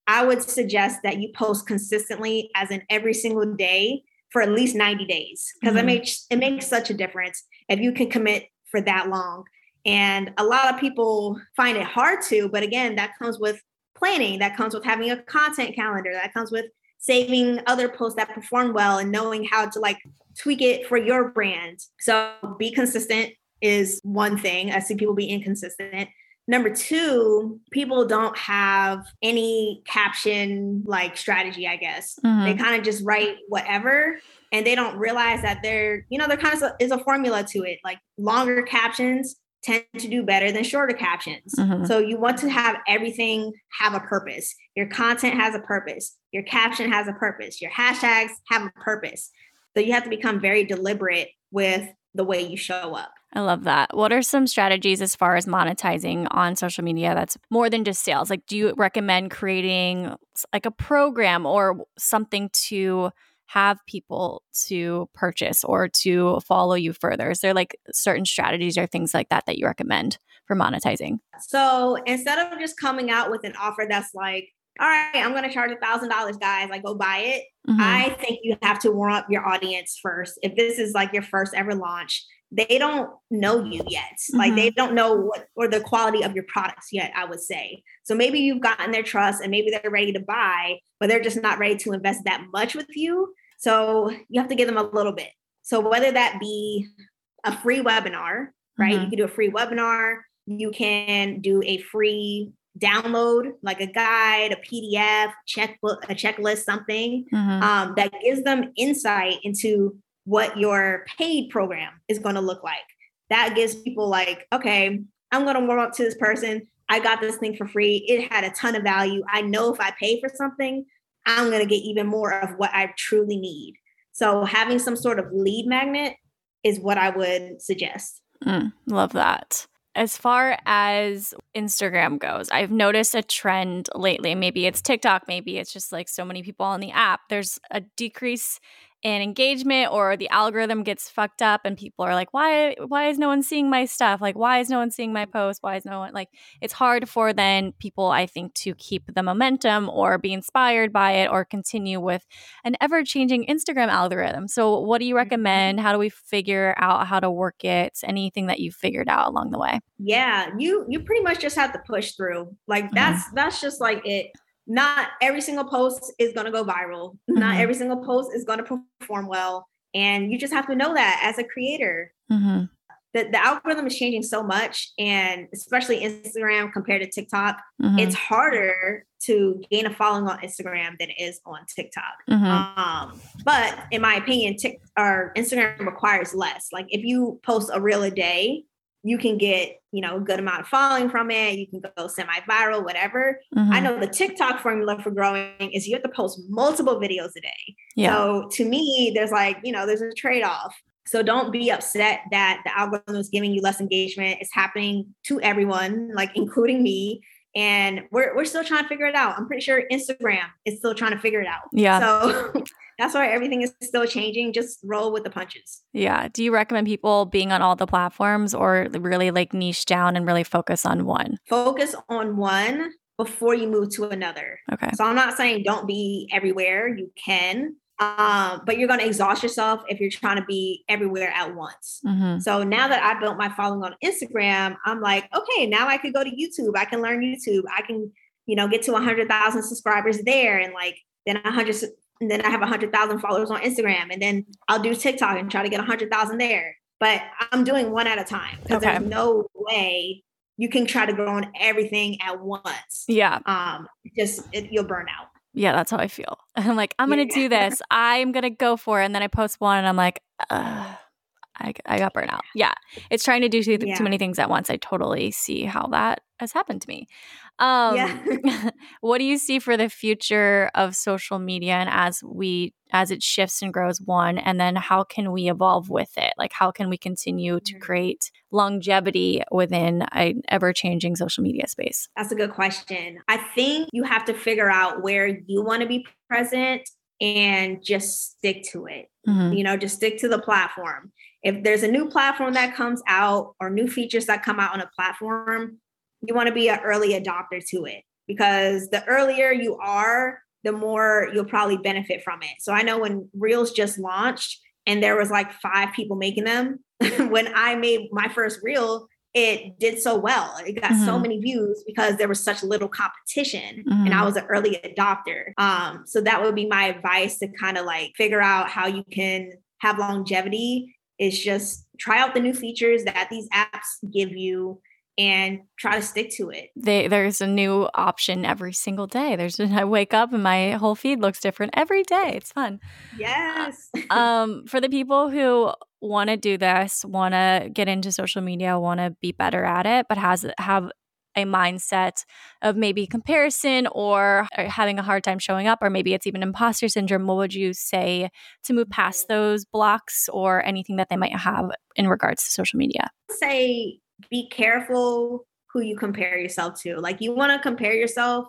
I would suggest that you post consistently, as in every single day for at least 90 days, because mm-hmm. it makes it makes such a difference if you can commit for that long. And a lot of people find it hard to, but again, that comes with planning, that comes with having a content calendar, that comes with saving other posts that perform well and knowing how to like tweak it for your brand. So be consistent is one thing. I see people be inconsistent. Number two, people don't have any caption like strategy, I guess. Mm-hmm. They kind of just write whatever and they don't realize that they're, you know, there kind of is a formula to it. Like longer captions tend to do better than shorter captions. Mm-hmm. So you want to have everything have a purpose. Your content has a purpose. Your caption has a purpose. Your hashtags have a purpose. So you have to become very deliberate with the way you show up. I love that. What are some strategies as far as monetizing on social media that's more than just sales? Like do you recommend creating like a program or something to have people to purchase or to follow you further? Is there like certain strategies or things like that that you recommend for monetizing? So instead of just coming out with an offer that's like, all right, I'm going to charge a thousand dollars, guys. Like, go buy it. Mm-hmm. I think you have to warm up your audience first. If this is like your first ever launch, they don't know you yet. Mm-hmm. Like they don't know what or the quality of your products yet, I would say. So maybe you've gotten their trust and maybe they're ready to buy, but they're just not ready to invest that much with you. So you have to give them a little bit. So whether that be a free webinar, right? Mm-hmm. You can do a free webinar, you can do a free download like a guide, a PDF, checkbook, a checklist, something mm-hmm. um, that gives them insight into what your paid program is going to look like. That gives people like, okay, I'm going to warm up to this person. I got this thing for free. It had a ton of value. I know if I pay for something, I'm going to get even more of what I truly need. So having some sort of lead magnet is what I would suggest. Mm, love that. As far as Instagram goes, I've noticed a trend lately. Maybe it's TikTok, maybe it's just like so many people on the app. There's a decrease and engagement or the algorithm gets fucked up and people are like why why is no one seeing my stuff? Like why is no one seeing my post why is no one like it's hard for then people i think to keep the momentum or be inspired by it or continue with an ever changing instagram algorithm. So what do you mm-hmm. recommend? How do we figure out how to work it? Anything that you've figured out along the way? Yeah you you pretty much just have to push through. Like mm-hmm. that's mm-hmm. that's just like it not every single post is going to go viral. Mm-hmm. Not every single post is going to perform well. And you just have to know that as a creator. Mm-hmm. the, the algorithm is changing so much and especially instagram compared to tiktok Mhm. it's harder to gain a following on instagram than it is on tiktok Mhm. um but in my opinion tik or instagram requires less like if you post a reel a day you can get you know a good amount of following from it you can go semi-viral whatever Mhm. i know the tiktok formula for growing is you have to post multiple videos a day yeah. so to me, there's like, you know, there's a trade off. So don't be upset that the algorithm is giving you less engagement. It's happening to everyone, like including me. And we're, we're still trying to figure it out. I'm pretty sure Instagram is still trying to figure it out. Yeah. So that's why everything is still changing. Just roll with the punches. Yeah. Do you recommend people being on all the platforms or really like niche down and really focus on one? Focus on one before you move to another. Okay. So I'm not saying don't be everywhere. You can, um, but you're going to exhaust yourself if you're trying to be everywhere at once. hmm So now that I built my following on Instagram, I'm like, okay, now I could go to YouTube. I can learn YouTube. I can, you know, get to 100,000 subscribers there, and like then 100, and then I have 100,000 followers on Instagram, and then I'll do TikTok and try to get 100,000 there. But I'm doing one at a time because Okay. there's no way you can try to grow on everything at once. Yeah. Um, just it, you'll burn out. Yeah. That's how I feel. I'm like, I'm going to Yeah. do this. I'm going to go for it. And then I post one and I'm like, uh, I, I got burnt out. Yeah. It's trying to do too, Yeah. too many things at once. I totally see how that has happened to me. Um, Yeah. what do you see for the future of social media and as we as it shifts and grows one and then how can we evolve with it like how can we continue to Mhm. create longevity within an ever-changing social media space That's a good question. I think you have to figure out where you want to be present and just stick to it. Mhm. You know, just stick to the platform. If there's a new platform that comes out or new features that come out on a platform, you want to be an early adopter to it because the earlier you are, the more you'll probably benefit from it. So I know when Reels just launched and there was like five people making them, when I made my first Reel, it did so well. It got so Mhm. many views because there was such little competition and I Mhm. was an early adopter. Um, so that would be my advice to kind of like figure out how you can have longevity is just try out the new features that these apps give you and try to stick to it. they, there's a new option every single day there's i wake up and my whole feed looks different every day it's fun Yes. um, for the people who want to do this, want to get into social media, want to be better at it, but has have a mindset of maybe comparison or are having a hard time showing up, or maybe it's even imposter syndrome. What would you say to move past those blocks or anything that they might have in regards to social media? say be careful who you compare yourself to. Like you want to compare yourself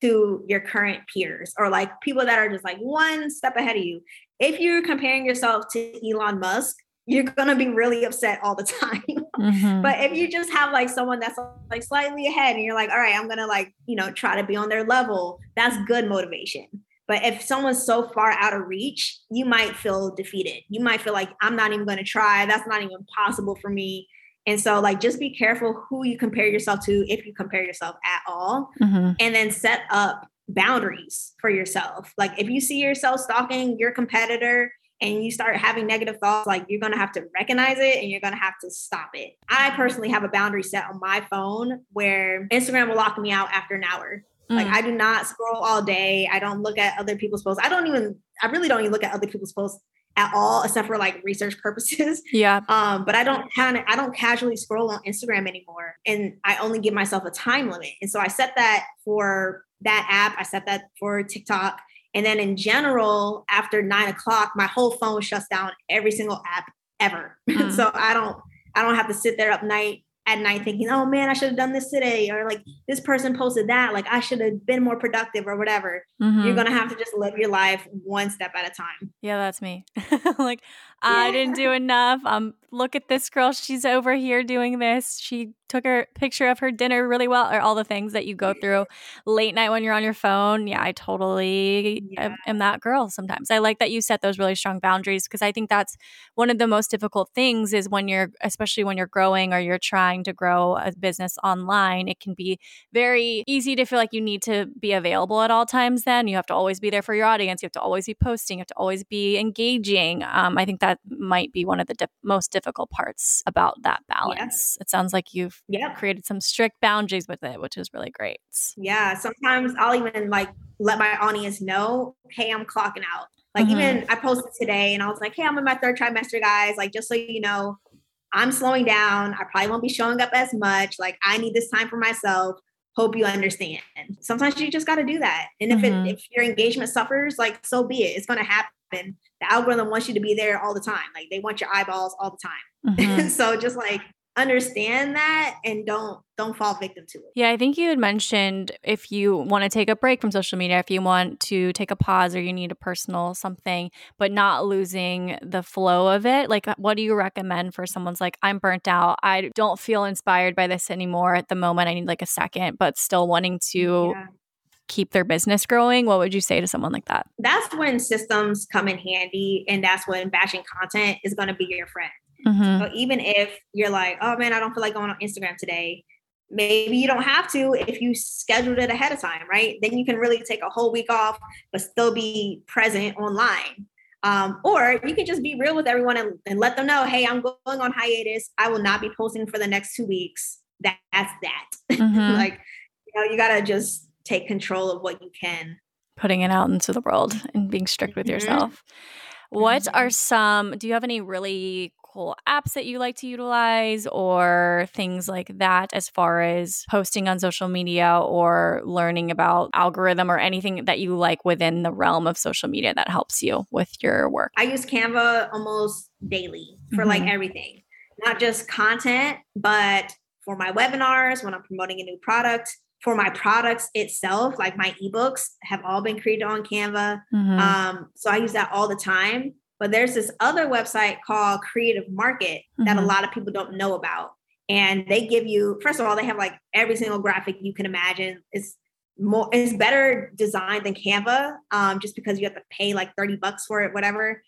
to your current peers or like people that are just like one step ahead of you. If you're comparing yourself to Elon Musk, you're going to be really upset all the time. Mhm. but if you just have like someone that's like slightly ahead and you're like, all right, I'm going to like, you know, try to be on their level, that's good motivation. But if someone's so far out of reach, you might feel defeated. You might feel like I'm not even going to try. That's not even possible for me. And so, like, just be careful who you compare yourself to if you compare yourself at all, Mhm. and then set up boundaries for yourself. Like, if you see yourself stalking your competitor and you start having negative thoughts, like, you're going to have to recognize it and you're going to have to stop it. I personally have a boundary set on my phone where Instagram will lock me out after an hour. Like Mm. I do not scroll all day. I don't look at other people's posts. I don't even I really don't even look at other people's posts at all, except for like research purposes. yeah. Um, but I don't kind of I don't casually scroll on Instagram anymore. And I only give myself a time limit. And so I set that for that app. I set that for TikTok. And then in general, after nine o'clock, my whole phone shuts down every single app ever. Mm. so I don't I don't have to sit there up night at night thinking, oh man, I should have done this today, or like this person posted that, like I should have been more productive or whatever. Mhm. You're gonna have to just live your life one step at a time. Yeah, that's me. like, I didn't do enough. Um, look at this girl. She's over here doing this. She took her picture of her dinner really well, or all the things that you go through late night when you're on your phone. Yeah, I totally am, Yeah. am that girl sometimes. I like that you set those really strong boundaries because I think that's one of the most difficult things is when you're, especially when you're growing or you're trying to grow a business online, it can be very easy to feel like you need to be available at all times then you have to always be there for your audience you have to always be posting you have to always be engaging um, i think that might be one of the di- most difficult parts about that balance. Yeah. It sounds like you've yep. created some strict boundaries with it, which is really great. Yeah. Sometimes I'll even like let my audience know, hey, I'm clocking out. Like mm-hmm. even I posted today and I was like, hey, I'm in my third trimester, guys. Like just so you know, I'm slowing down. I probably won't be showing up as much. Like I need this time for myself. Hope you understand. Sometimes you just got to do that. And if mm-hmm. it, if your engagement suffers, like so be it. It's going to happen. The algorithm wants you to be there all the time. Like they want your eyeballs all the time. Mm-hmm. so just like understand that and don't don't fall victim to it. Yeah, I think you had mentioned if you want to take a break from social media, if you want to take a pause or you need a personal something, but not losing the flow of it. Like what do you recommend for someone's like I'm burnt out. I don't feel inspired by this anymore at the moment. I need like a second, but still wanting to yeah. keep their business growing. What would you say to someone like that? That's when systems come in handy and that's when batching content is going to be your friend Mm-hmm. So even if you're like, oh man, I don't feel like going on Instagram today, maybe you don't have to if you scheduled it ahead of time, right? Then you can really take a whole week off, but still be present online. Um, or you can just be real with everyone and, and, let them know, hey, I'm going on hiatus. I will not be posting for the next two weeks. That, that's that. Mm-hmm. like, you know, you got to just take control of what you can. Putting it out into the world and being strict with mm-hmm. yourself. What are mm-hmm. some, do you have any really cool apps that you like to utilize or things like that as far as posting on social media or learning about algorithm or anything that you like within the realm of social media that helps you with your work? I use Canva almost daily for mm-hmm. like everything, not just content, but for my webinars, when I'm promoting a new product, for my products itself, like my ebooks have all been created on Canva. Mm-hmm. Um, so I use that all the time. But there's this other website called Creative Market that mm-hmm. a lot of people don't know about. And they give you, first of all, they have like every single graphic you can imagine. It's more, it's better designed than Canva, um, just because you have to pay like 30 bucks for it, whatever.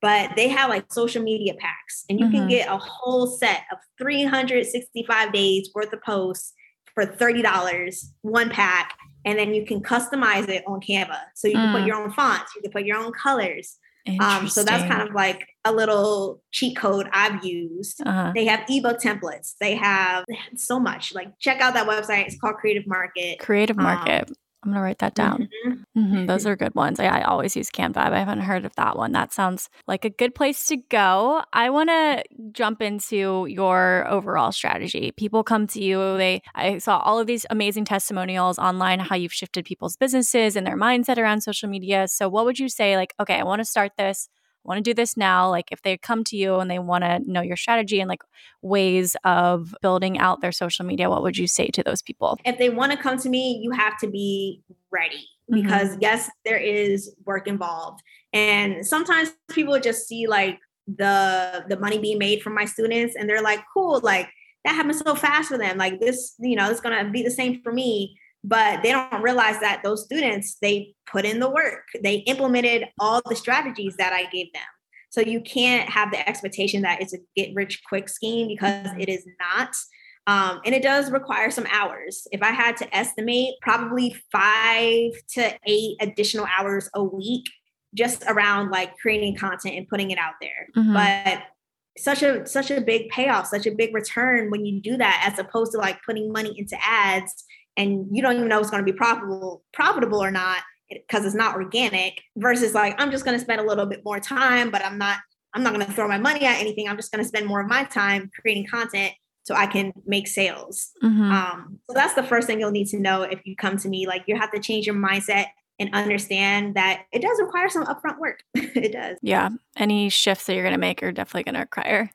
But they have like social media packs, and you mm-hmm. can get a whole set of 365 days worth of posts for $30, one pack. And then you can customize it on Canva. So you can mm. put your own fonts, you can put your own colors. Um, so that's kind of like a little cheat code I've used. Uh-huh. They have ebook templates. They have, they have, so much. Like check out that website. It's called Creative Market. Creative Market. Um, I'm going to write that down. Mm-hmm. Mm-hmm. Those are good ones. I, I, always use Canva. I haven't heard of that one. That sounds like a good place to go. I want to jump into your overall strategy. People come to you. They I saw all of these amazing testimonials online how you've shifted people's businesses and their mindset around social media. So what would you say like, okay, I want to start this want to do this now like if they come to you and they want to know your strategy and like ways of building out their social media what would you say to those people if they want to come to me you have to be ready mm-hmm. because mm-hmm. yes there is work involved and sometimes people just see like the the money being made from my students and they're like cool like that happens so fast for them like this you know it's gonna be the same for me but they don't realize that those students they put in the work. They implemented all the strategies that i gave them. So you can't have the expectation that it's a get rich quick scheme because it is not. Um, and it does require some hours. If i had to estimate probably five to eight additional hours a week just around like creating content and putting it out there. Mm-hmm. but such a such a big payoff such a big return when you do that as opposed to like putting money into ads and you don't even know it's going to be profitable profitable or not because it's not organic versus like i'm just going to spend a little bit more time but i'm not i'm not going to throw my money at anything. I'm just going to spend more of my time creating content so i can make sales. Mm-hmm. um, so that's the first thing you'll need to know if you come to me. Like you have to change your mindset and understand that it does require some upfront work. It does. Yeah any shifts that you're going to make are definitely going to require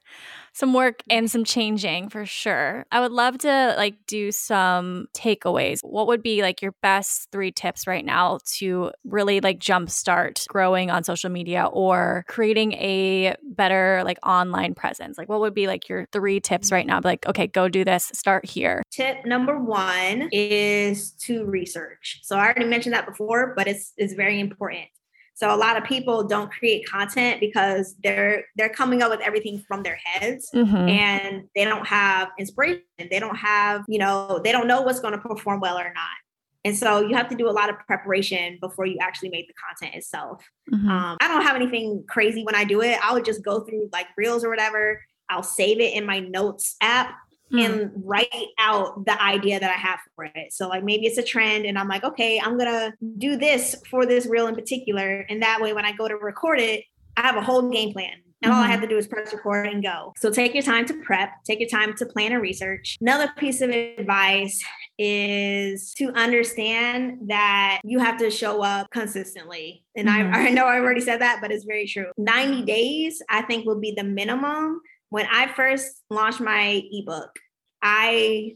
some work and some changing for sure. I would love to like do some takeaways. What would be like your best three tips right now to really like jumpstart growing on social media or creating a better like online presence? Like what would be like your three tips right now? Like, okay, go do this, start here. Tip number one is to research. So I already mentioned that before, but it's it's very important. So a lot of people don't create content because they're they're coming up with everything from their heads mm-hmm. and they don't have inspiration. They don't have, you know, they don't know what's going to perform well or not. And so you have to do a lot of preparation before you actually make the content itself. Mhm. Um, I don't have anything crazy when I do it. I would just go through like reels or whatever. I'll save it in my notes app Mm. and write out the idea that I have for it. So like maybe it's a trend and I'm like, okay, I'm gonna do this for this reel in particular. And that way when I go to record it, I have a whole game plan. And all I Mhm. have to do is press record and go. So take your time to prep, take your time to plan and research. Another piece of advice is to understand that you have to show up consistently. And Mhm. I, I know I already said that, but it's very true. 90 days, I think, will be the minimum. When I first launched my ebook, I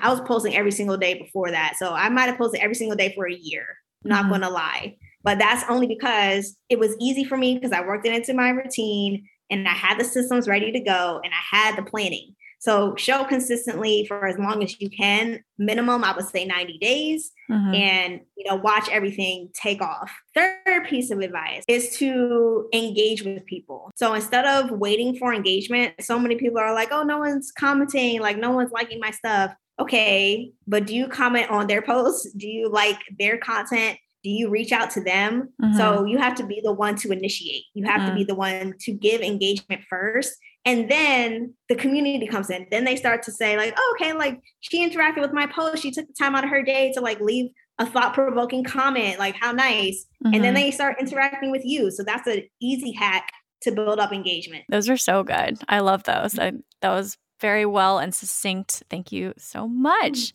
I was posting every single day before that. So I might have posted every single day for a year. Not Mhm. gonna lie. But that's only because it was easy for me because I worked it into my routine and I had the systems ready to go and I had the planning. So show consistently for as long as you can. Minimum, I would say 90 days Mhm. and you know watch everything take off. Third piece of advice is to engage with people. So instead of waiting for engagement so many people are like oh no one's commenting like no one's liking my stuff. Okay but do you comment on their posts? Do you like their content? Do you reach out to them? So you have to be the one to initiate. You have to be the one to give engagement first and then the community comes in then they start to say like oh, okay like she interacted with my post she took the time out of her day to like leave a thought-provoking comment like how nice and then Mhm. they start interacting with you so that's an easy hack to build up engagement Those are so good. I love those. I, that was very well and succinct. Thank you so much.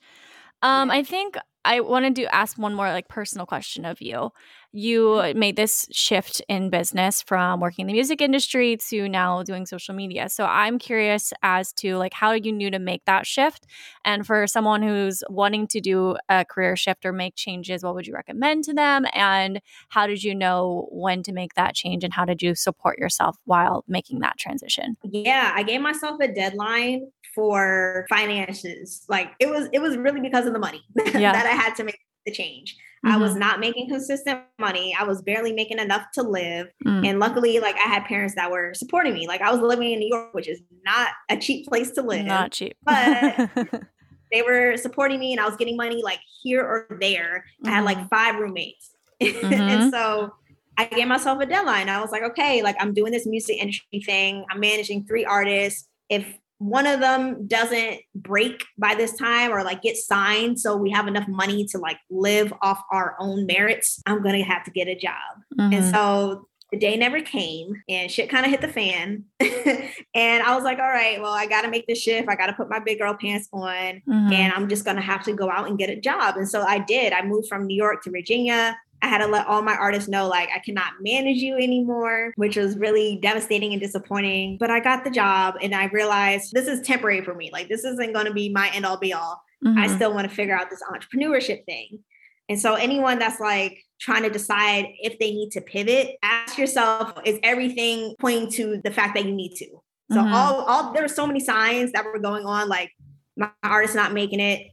Um, I think I wanted to ask one more like personal question of you. You mm-hmm. made this shift in business from working in the music industry to now doing social media. So I'm curious as to like how you knew to make that shift. And for someone who's wanting to do a career shift or make changes, what would you recommend to them? And how did you know when to make that change and how did you support yourself while making that transition? yeah i gave myself a deadline for finances like it was it was really because of the money Yeah. that i had to make the change i was Mhm. not making consistent money i was barely making enough to live Mm. and luckily like i had parents that were supporting me like i was living in new york which is not a cheap place to live Not cheap. but- they were supporting me and i was getting money like here or there i had like five roommates Mhm. and so I gave myself a deadline. I was like, okay, like I'm doing this music industry thing. I'm managing three artists. If one of them doesn't break by this time or like get signed so we have enough money to like live off our own merits, I'm going to have to get a job. And Mhm. so the day never came and shit kind of hit the fan. and I was like, all right, well, I got to make this shift. I got to put my big girl pants on Mhm. and I'm just going to have to go out and get a job. And so I did. I moved from New York to Virginia. I had to let all my artists know, like, I cannot manage you anymore, which was really devastating and disappointing. But I got the job and I realized this is temporary for me. Like, this isn't going to be my end all be all. I Mhm. still want to figure out this entrepreneurship thing. And so, anyone that's like trying to decide if they need to pivot, ask yourself, is everything pointing to the fact that you need to? So Mhm. all all there were so many signs that were going on, like my artist not making it,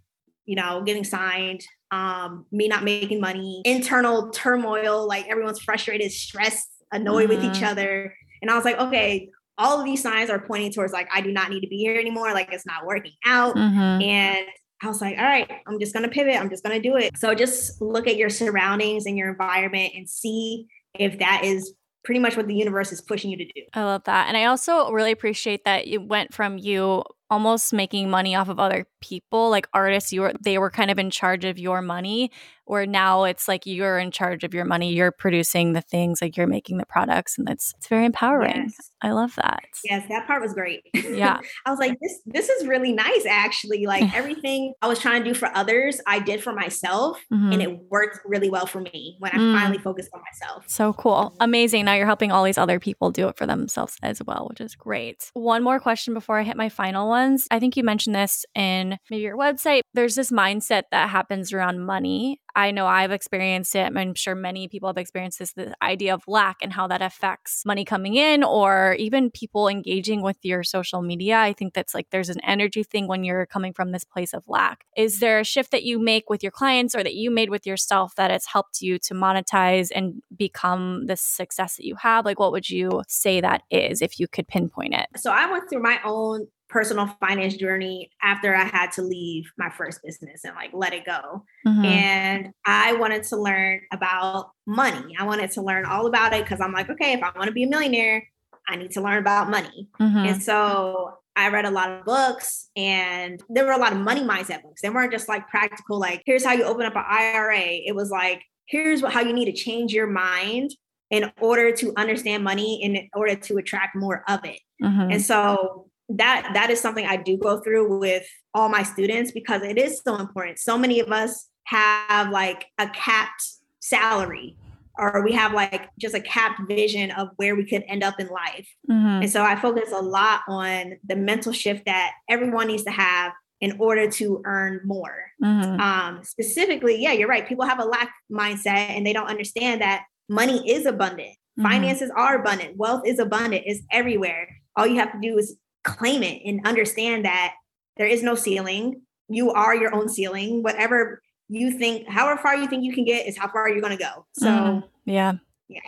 you know, getting signed, um, me not making money, internal turmoil, like everyone's frustrated, stressed, annoyed with each Mhm. other. And I was like, okay, all of these signs are pointing towards like I do not need to be here anymore. Like it's not working out. Mhm. And I was like, all right, I'm just gonna pivot. I'm just gonna do it. So just look at your surroundings and your environment and see if that is pretty much what the universe is pushing you to do. I love that. And I also really appreciate that it went from you almost making money off of other people, like artists, you were they were kind of in charge of your money, where now it's like you're in charge of your money. You're producing the things, like you're making the products, and it's it's very empowering. Yes. I love that. Yes, that part was great. Yeah. I was like, this this is really nice actually. Like everything I was trying to do for others, I did for myself Mhm. and it worked really well for me when I Mm. finally focused on myself. So cool. Amazing. Now you're helping all these other people do it for themselves as well, which is great. One more question before I hit my final ones. I think you mentioned this in maybe your website. There's this mindset that happens around money. I know I've experienced it. I'm sure many people have experienced this idea of lack and how that affects money coming in or even people engaging with your social media. I think that's like there's an energy thing when you're coming from this place of lack. Is there a shift that you make with your clients or that you made with yourself that has helped you to monetize and become the success that you have? Like, what would you say that is if you could pinpoint it? So I went through my own personal finance journey after I had to leave my first business and like let it go. Mm-hmm. And I wanted to learn about money. I wanted to learn all about it because I'm like, okay, if I want to be a millionaire, I need to learn about money. Mm-hmm. And so I read a lot of books and there were a lot of money mindset books. They weren't just like practical, like, here's how you open up an IRA. It was like, here's what, how you need to change your mind in order to understand money in order to attract more of it. Mm-hmm. And so that that is something I do go through with all my students because it is so important. So many of us have like a capped salary or we have like just a capped vision of where we could end up in life. Mm-hmm. And so I focus a lot on the mental shift that everyone needs to have in order to earn more. Mm-hmm. Um, specifically, yeah, you're right. People have a lack mindset and they don't understand that money is abundant. Mm-hmm. Finances are abundant. Wealth is abundant. It's everywhere. All you have to do is claim it and understand that there is no ceiling. You are your own ceiling. Whatever you think, however far you think you can get, is how far you're going to go. So, mm, yeah. Yeah.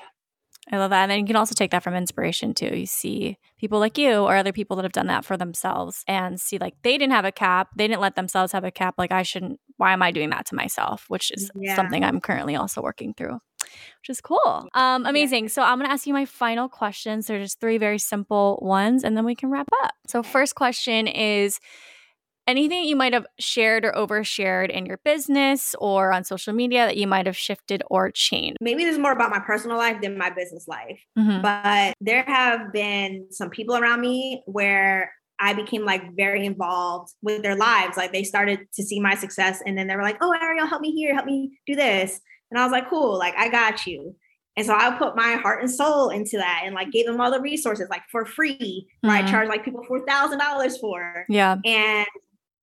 I love that. And then you can also take that from inspiration too. You see people like you or other people that have done that for themselves and see like they didn't have a cap. They didn't let themselves have a cap. Like I shouldn't, why am I doing that to myself? Which is yeah. something I'm currently also working through which is cool. Um, amazing. So I'm gonna ask you my final questions. They're just three very simple ones, and then we can wrap up. So first question is anything you might have shared or overshared in your business or on social media that you might have shifted or changed? Maybe this is more about my personal life than my business life. Mm-hmm. But there have been some people around me where I became like very involved with their lives. Like they started to see my success and then they were like, oh, Ariel, help me here, help me do this. And I was like, cool, like I got you. And so I put my heart and soul into that and like gave them all the resources like for free. Mm-hmm. I charged like people four thousand dollars for. Yeah. And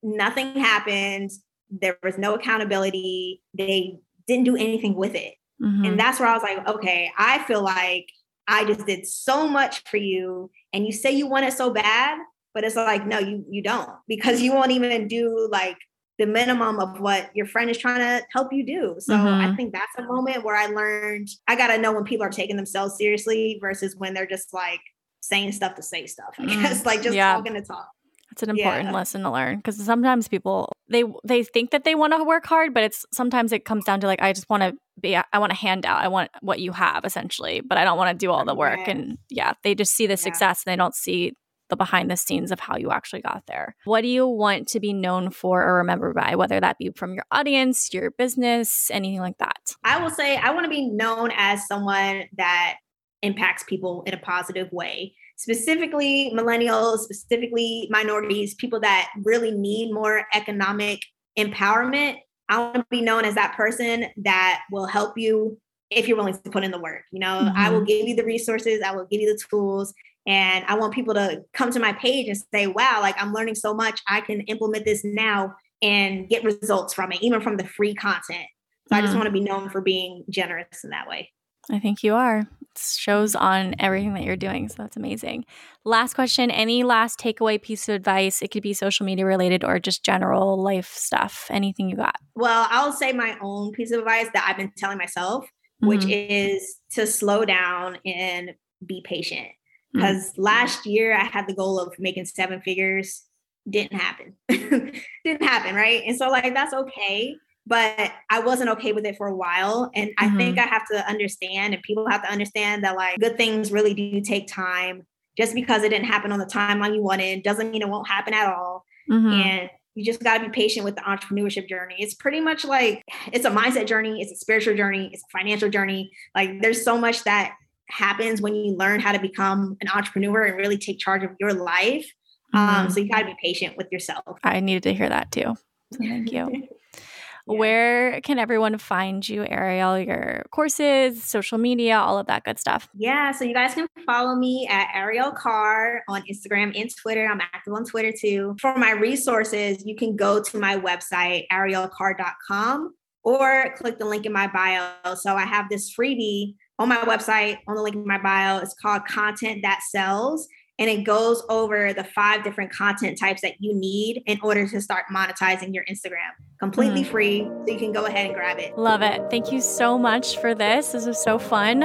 nothing happened. There was no accountability. They didn't do anything with it. Mm-hmm. And that's where I was like, okay, I feel like I just did so much for you. And you say you want it so bad, but it's like, no, you you don't, because you won't even do like the minimum of what your friend is trying to help you do. So mm-hmm. I think that's a moment where I learned I got to know when people are taking themselves seriously versus when they're just like saying stuff to say stuff. I mm-hmm. guess like just yeah. talking to talk. It's an important yeah. lesson to learn because sometimes people they they think that they want to work hard, but it's sometimes it comes down to like I just want to be I want a handout. I want what you have essentially, but I don't want to do all the work. And yeah, they just see the yeah. success and they don't see the behind the scenes of how you actually got there. What do you want to be known for or remembered by, whether that be from your audience, your business, anything like that? I will say I want to be known as someone that impacts people in a positive way, specifically millennials, specifically minorities, people that really need more economic empowerment. I want to be known as that person that will help you if you're willing to put in the work. You know, mm-hmm. I will give you the resources, I will give you the tools, and I want people to come to my page and say, wow, like I'm learning so much. I can implement this now and get results from it, even from the free content. So mm. I just mm. want to be known for being generous in that way. I think you are. It shows on everything that you're doing. So that's amazing. Last question Any last takeaway piece of advice? It could be social media related or just general life stuff. Anything you got? Well, I'll say my own piece of advice that I've been telling myself, mm-hmm. which is to slow down and be patient. Mm. because mm-hmm. last year I had the goal of making seven figures. Didn't happen. Didn't happen, right? And so like that's okay. But I wasn't okay with it for a while. And I mm-hmm. think I have to understand and people have to understand that like good things really do take time. Just because it didn't happen on the timeline you wanted doesn't mean it won't happen at all. Mm-hmm. And you just got to be patient with the entrepreneurship journey. It's pretty much like it's a mindset journey, it's a spiritual journey, it's a financial journey. Like there's so much that happens when you learn how to become an entrepreneur and really take charge of your life. Um, mm-hmm. Um, so you got to be patient with yourself. I needed to hear that too. So thank you. yeah. Where can everyone find you, Ariel? Your courses, social media, all of that good stuff. Yeah, so you guys can follow me at Ariel Carr on Instagram and Twitter. I'm active on Twitter too. For my resources, you can go to my website, arielcarr.com, or click the link in my bio. So I have this freebie on my website, on the link in my bio. It's called Content That Sells. and it goes over the five different content types that you need in order to start monetizing your Instagram. Completely mm. free, so you can go ahead and grab it. Love it. Thank you so much for this. This was so fun.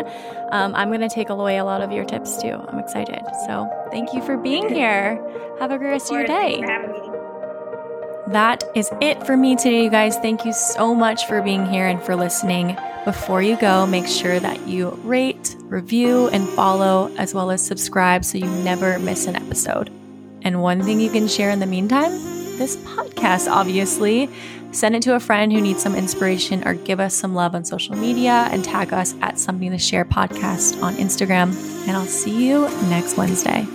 Um, I'm going to take away a lot of your tips too. I'm excited. So thank you for being here. Have a great rest of, of your day. That is it for me today, you guys. Thank you so much for being here and for listening. Before you go, make sure that you rate, review, and follow, as well as subscribe so you never miss an episode. And one thing you can share in the meantime this podcast, obviously. Send it to a friend who needs some inspiration or give us some love on social media and tag us at Something to Share podcast on Instagram. And I'll see you next Wednesday.